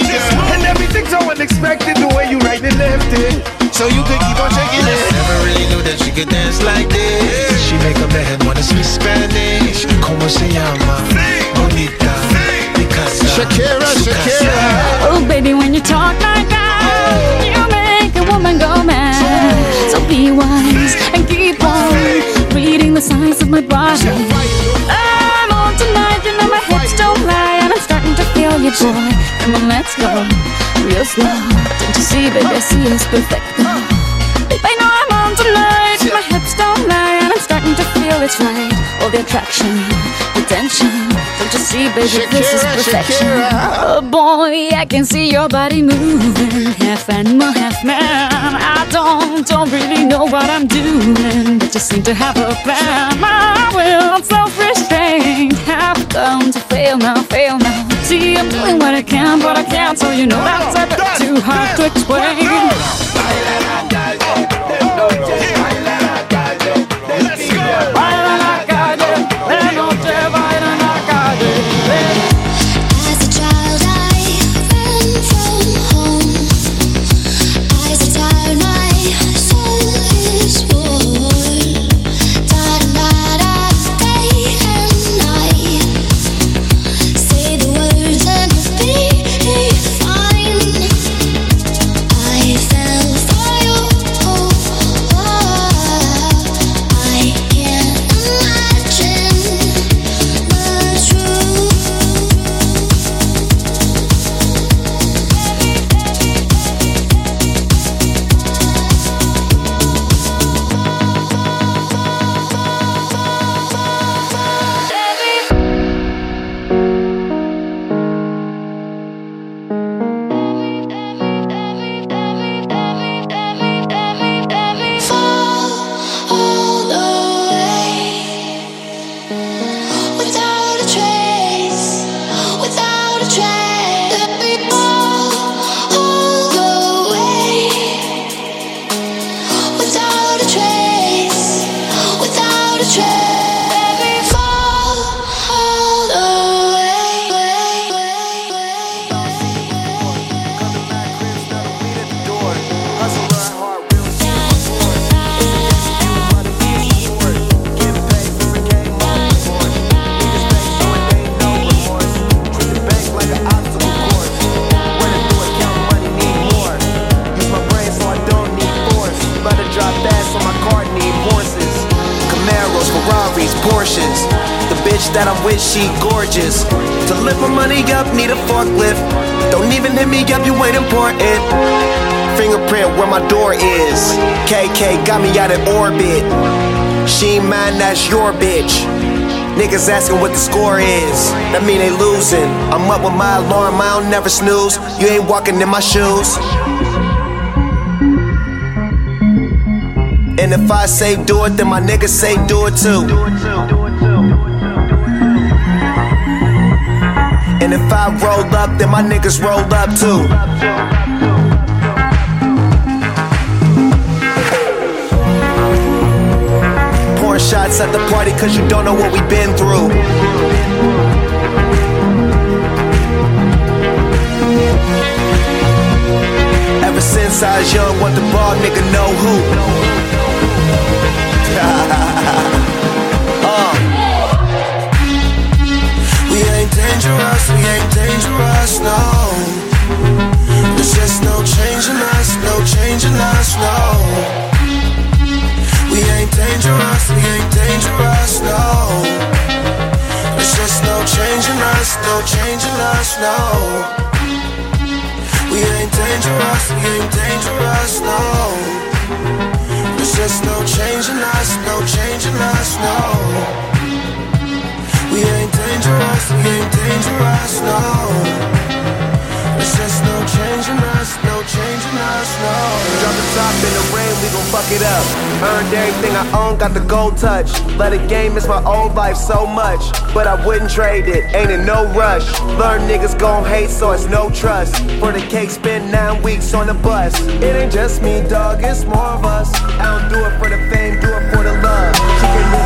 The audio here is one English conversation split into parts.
move your body, girl. And everything's so unexpected, the way you right and left it. So you could keep on shaking it. Never really knew that she could dance like this. She make a man wanna speak Spanish. Como se llama? Bonita. Picasa. Shakira, Shakira. Oh, baby, when you talk like that, oh. you make a woman go mad. So be wise and keep on reading the signs of my body. Feel you, boy. Come on, let's go, real slow. Don't you see, baby, I see it's perfect. Babe, I know I'm on tonight, my hips don't lie, and I'm starting to feel it's right. All the attraction, the tension. Don't you see, baby, this is Shakira, perfection. Shakira. Oh boy, I can see your body moving, half animal, half man. I don't, don't really know what I'm doing, but just seem to have a plan. I will, on self-restraint, have come to fail now, fail now. See, I'm doing what I can, but I can't, so you know that's a bit too hard to explain. The bitch that I'm with, she gorgeous. To lift my money up, need a forklift. Don't even hit me up, you ain't important. Fingerprint where my door is. KK got me out of orbit. She ain't mine, that's your bitch. Niggas asking what the score is. That mean they losing. I'm up with my alarm, I don't never snooze. You ain't walking in my shoes. And if I say do it, then my niggas say do it too. And if I roll up, then my niggas roll up too. Shots at the party cause you don't know what we've been through. Ever since I was young, want the ball, nigga know who. Uh. We ain't dangerous, we ain't dangerous, no. There's just no change in us, no change in us, no. We ain't dangerous, we ain't dangerous, no. There's just no changing us, no changing us, no. We ain't dangerous, we ain't dangerous, no. There's just no changing us, no changing us, no. We ain't dangerous, we ain't dangerous, no. Gon' fuck it up. Earned everything I own, got the gold touch. Let a game miss my old life so much, but I wouldn't trade it. Ain't in no rush. Learn niggas gon' hate, so it's no trust. For the cake, spend nine weeks on the bus. It ain't just me, dog, it's more of us. I don't do it for the fame, do it for the love.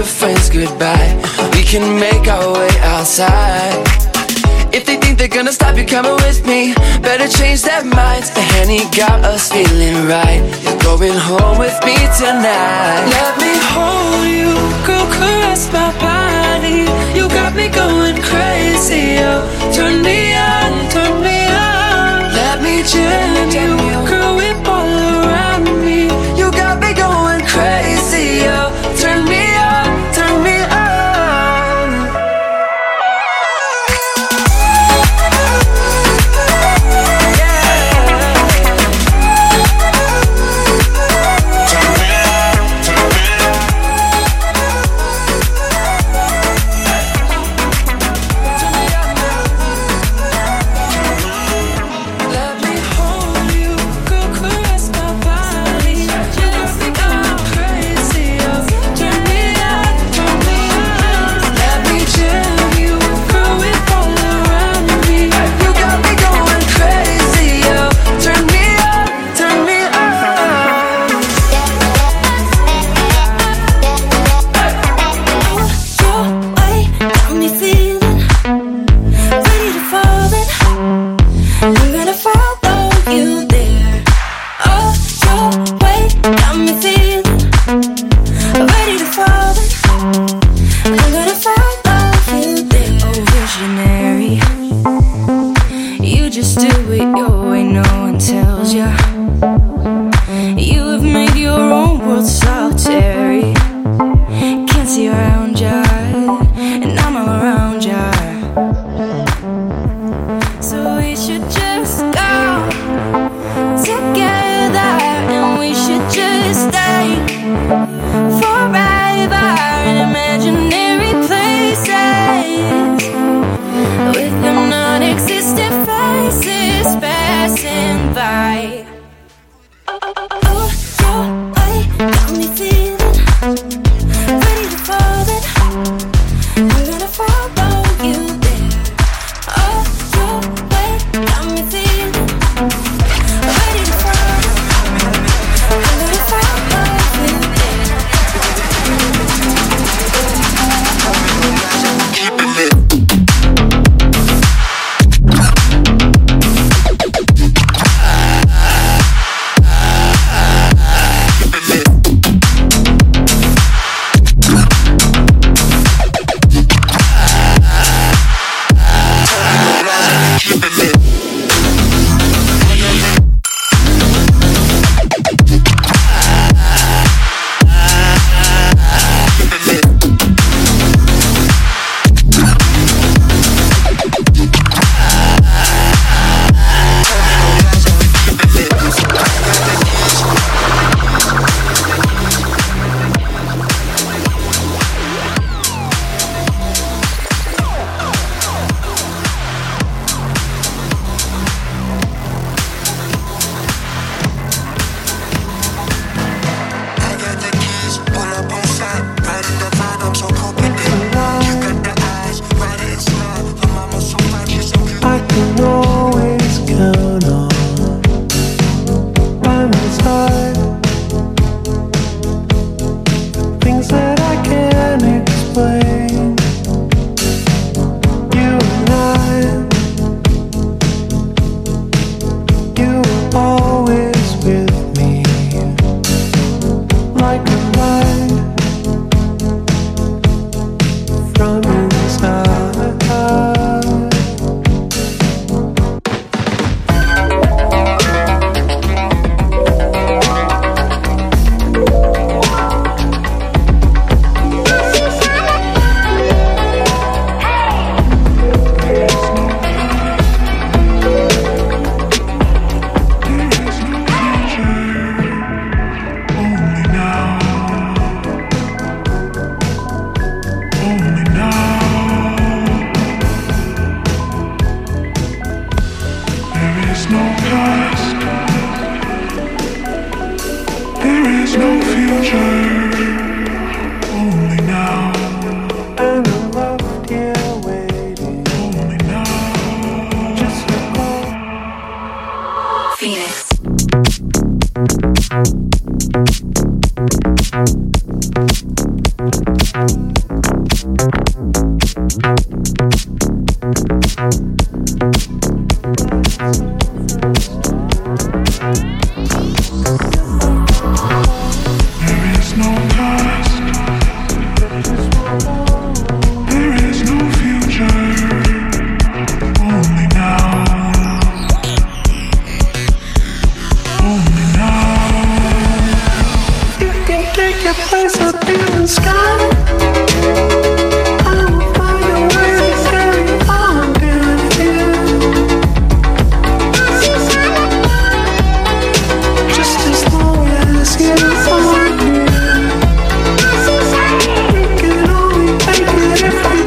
your friends goodbye. We can make our way outside. If they think they're gonna stop you coming with me, better change their minds. The honey got us feeling right. You're going home with me tonight. Let me hold you, girl, caress my body. You got me going crazy. Oh, turn me on, turn me on. Let me gin you, girl.